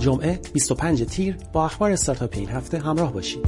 جمعه 25 تیر با اخبار استارتاپ این هفته همراه باشید.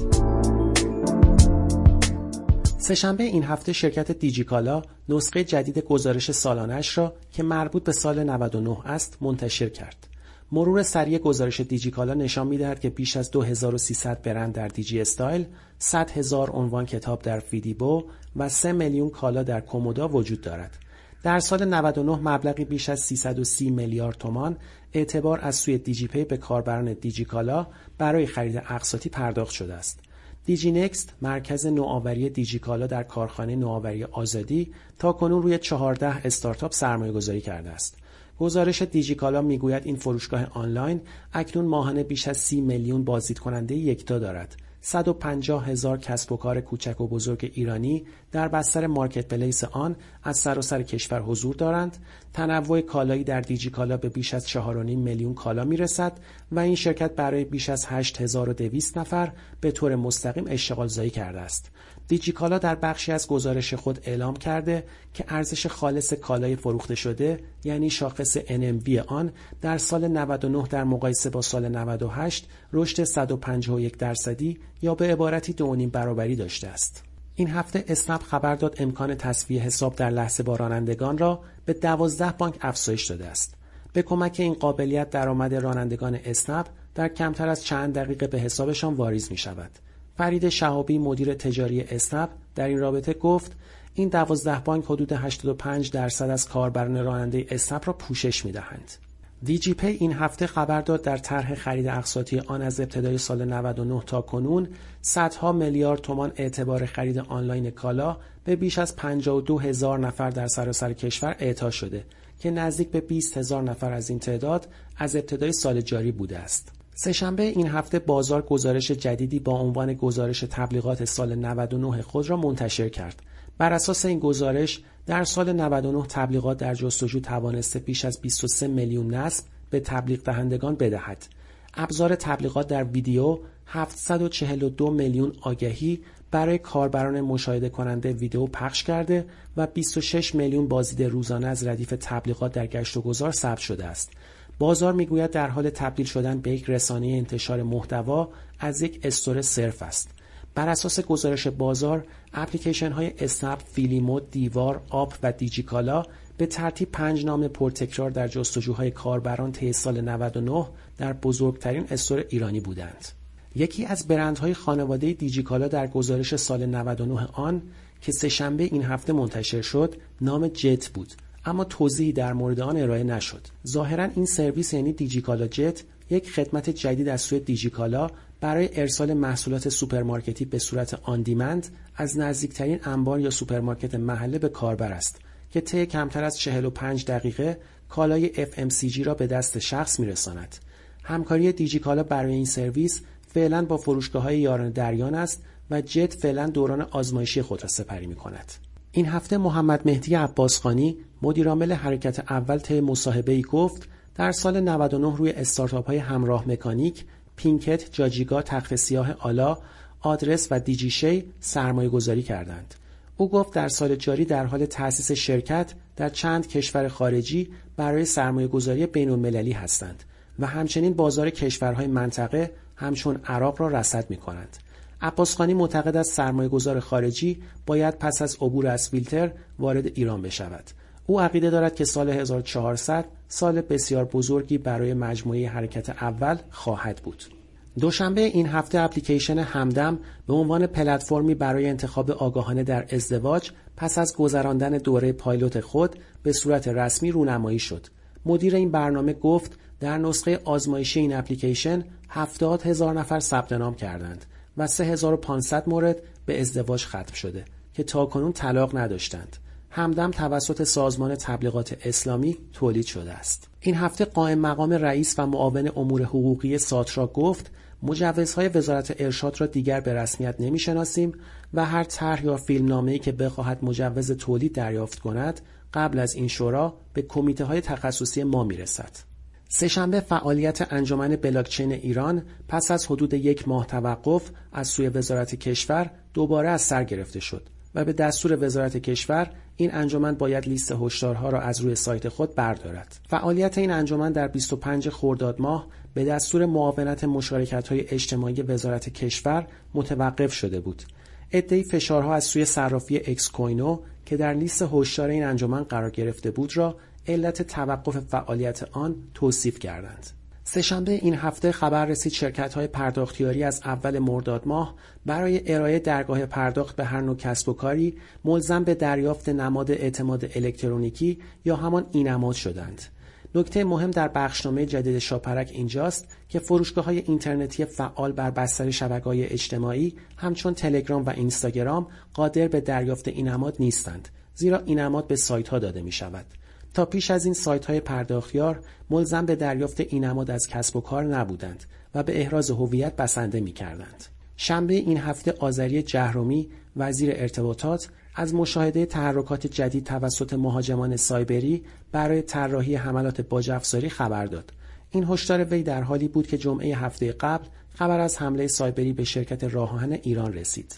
سهشنبه این هفته شرکت دیجیکالا نسخه جدید گزارش سالانش را که مربوط به سال 99 است منتشر کرد. مرور سریع گزارش دیجیکالا نشان می‌دهد که بیش از 2300 برند در دیجی استایل، 100 هزار عنوان کتاب در فیدیبو و 3 میلیون کالا در کومودا وجود دارد. در سال 99 مبلغی بیش از 330 میلیارد تومان اعتبار از سوی دیجیپی به کاربران دیجیکالا برای خرید اقساطی پرداخت شده است. دیجی نکست مرکز نوآوری دیجیکالا در کارخانه نوآوری آزادی تا کنون روی 14 استارتاپ سرمایه گذاری کرده است. گزارش دیجیکالا می‌گوید این فروشگاه آنلاین اکنون ماهانه بیش از 30 میلیون بازدید کننده یکتا دارد. 150 هزار کسب و کار کوچک و بزرگ ایرانی در بستر مارکت پلیس آن از سراسر سر کشور حضور دارند. تنوع کالایی در دیجیکالا به بیش از 4.5 میلیون کالا می‌رسد و این شرکت برای بیش از 8200 نفر به طور مستقیم اشتغال زایی کرده است. دیجیکالا در بخشی از گزارش خود اعلام کرده که ارزش خالص کالای فروخته شده یعنی شاخص NMV آن در سال 99 در مقایسه با سال 98 رشد 151 درصدی یا به عبارتی دو برابری داشته است. این هفته اسنپ خبر داد امکان تصفیه حساب در لحظه با رانندگان را به 12 بانک افزایش داده است. به کمک این قابلیت درآمد رانندگان اسنپ در کمتر از چند دقیقه به حسابشان واریز می شود. فرید شهابی مدیر تجاری اسنپ در این رابطه گفت این دوازده بانک حدود 85 درصد از کاربران راننده اسنپ را پوشش می‌دهند. دیجی پی این هفته خبر داد در طرح خرید اقساطی آن از ابتدای سال 99 تا کنون صدها میلیارد تومان اعتبار خرید آنلاین کالا به بیش از 52 هزار نفر در سراسر کشور اعطا شده که نزدیک به 20 هزار نفر از این تعداد از ابتدای سال جاری بوده است. سهشنبه این هفته بازار گزارش جدیدی با عنوان گزارش تبلیغات سال 99 خود را منتشر کرد. بر اساس این گزارش در سال 99 تبلیغات در جستجو توانسته بیش از 23 میلیون نصب به تبلیغ دهندگان بدهد. ابزار تبلیغات در ویدیو 742 میلیون آگهی برای کاربران مشاهده کننده ویدیو پخش کرده و 26 میلیون بازدید روزانه از ردیف تبلیغات در گشت و گذار ثبت شده است. بازار می‌گوید در حال تبدیل شدن به یک رسانه انتشار محتوا از یک store صرف است. بر اساس گزارش بازار، اپلیکیشن های اسنپ، فیلیمو، دیوار، آپ و دیجیکالا به ترتیب پنج نام پرتکرار در جستجوهای کاربران طی سال 99 در بزرگترین store ایرانی بودند. یکی از برندهای خانواده دیجیکالا در گزارش سال 99 آن که سهشنبه این هفته منتشر شد، نام جت بود اما توضیحی در مورد آن ارائه نشد. ظاهرا این سرویس یعنی دیجیکالا جت یک خدمت جدید از سوی دیجیکالا برای ارسال محصولات سوپرمارکتی به صورت on demand از نزدیکترین انبار یا سوپرمارکت محله به کاربر است که طی کمتر از 45 دقیقه کالای FMCG را به دست شخص میرساند. همکاری دیجیکالا برای این سرویس فعلا با فروشگاه های یاران دریان است و جت فعلا دوران آزمایشی خود را سپری می کند. این هفته محمد مهدی عباسخانی مدیرعامل حرکت اول طی مصاحبه ای گفت در سال 99 روی استارتاپ های همراه مکانیک، پینکت، جاجیگا، تخت سیاه آلا، آدرس و دیجیشی سرمایه گذاری کردند. او گفت در سال جاری در حال تأسیس شرکت در چند کشور خارجی برای سرمایه گذاری بین المللی هستند و همچنین بازار کشورهای منطقه همچون عراق را رصد می کنند. عباسخانی معتقد است سرمایه گذار خارجی باید پس از عبور از فیلتر وارد ایران بشود. او عقیده دارد که سال 1400 سال بسیار بزرگی برای مجموعه حرکت اول خواهد بود. دوشنبه این هفته اپلیکیشن همدم به عنوان پلتفرمی برای انتخاب آگاهانه در ازدواج پس از گذراندن دوره پایلوت خود به صورت رسمی رونمایی شد. مدیر این برنامه گفت در نسخه آزمایشی این اپلیکیشن 70 هزار نفر ثبت نام کردند و 3500 مورد به ازدواج ختم شده که تاکنون طلاق نداشتند. همدم توسط سازمان تبلیغات اسلامی تولید شده است. این هفته قائم مقام رئیس و معاون امور حقوقی ساترا گفت مجوزهای وزارت ارشاد را دیگر به رسمیت نمی‌شناسیم و هر طرح یا فیلمنامه‌ای که بخواهد مجوز تولید دریافت کند قبل از این شورا به کمیته های تخصصی ما می‌رسد. سهشنبه فعالیت انجمن بلاکچین ایران پس از حدود یک ماه توقف از سوی وزارت کشور دوباره از سر گرفته شد. و به دستور وزارت کشور این انجمن باید لیست هشدارها را از روی سایت خود بردارد. فعالیت این انجمن در 25 خرداد ماه به دستور معاونت مشارکت های اجتماعی وزارت کشور متوقف شده بود. عدهای فشارها از سوی صرافی اکس کوینو که در لیست هشدار این انجمن قرار گرفته بود را علت توقف فعالیت آن توصیف کردند. سهشنبه این هفته خبر رسید شرکت های پرداختیاری از اول مرداد ماه برای ارائه درگاه پرداخت به هر نوع کسب و کاری ملزم به دریافت نماد اعتماد الکترونیکی یا همان اینماد شدند. نکته مهم در بخشنامه جدید شاپرک اینجاست که فروشگاه های اینترنتی فعال بر بستر شبکه های اجتماعی همچون تلگرام و اینستاگرام قادر به دریافت اینماد نیستند زیرا اینماد به سایت ها داده می شود. تا پیش از این سایت های پرداختیار ملزم به دریافت اینماد از کسب و کار نبودند و به احراز هویت بسنده می کردند. شنبه این هفته آذری جهرومی وزیر ارتباطات از مشاهده تحرکات جدید توسط مهاجمان سایبری برای طراحی حملات باجافزاری خبر داد. این هشدار وی در حالی بود که جمعه هفته قبل خبر از حمله سایبری به شرکت راهآهن ایران رسید.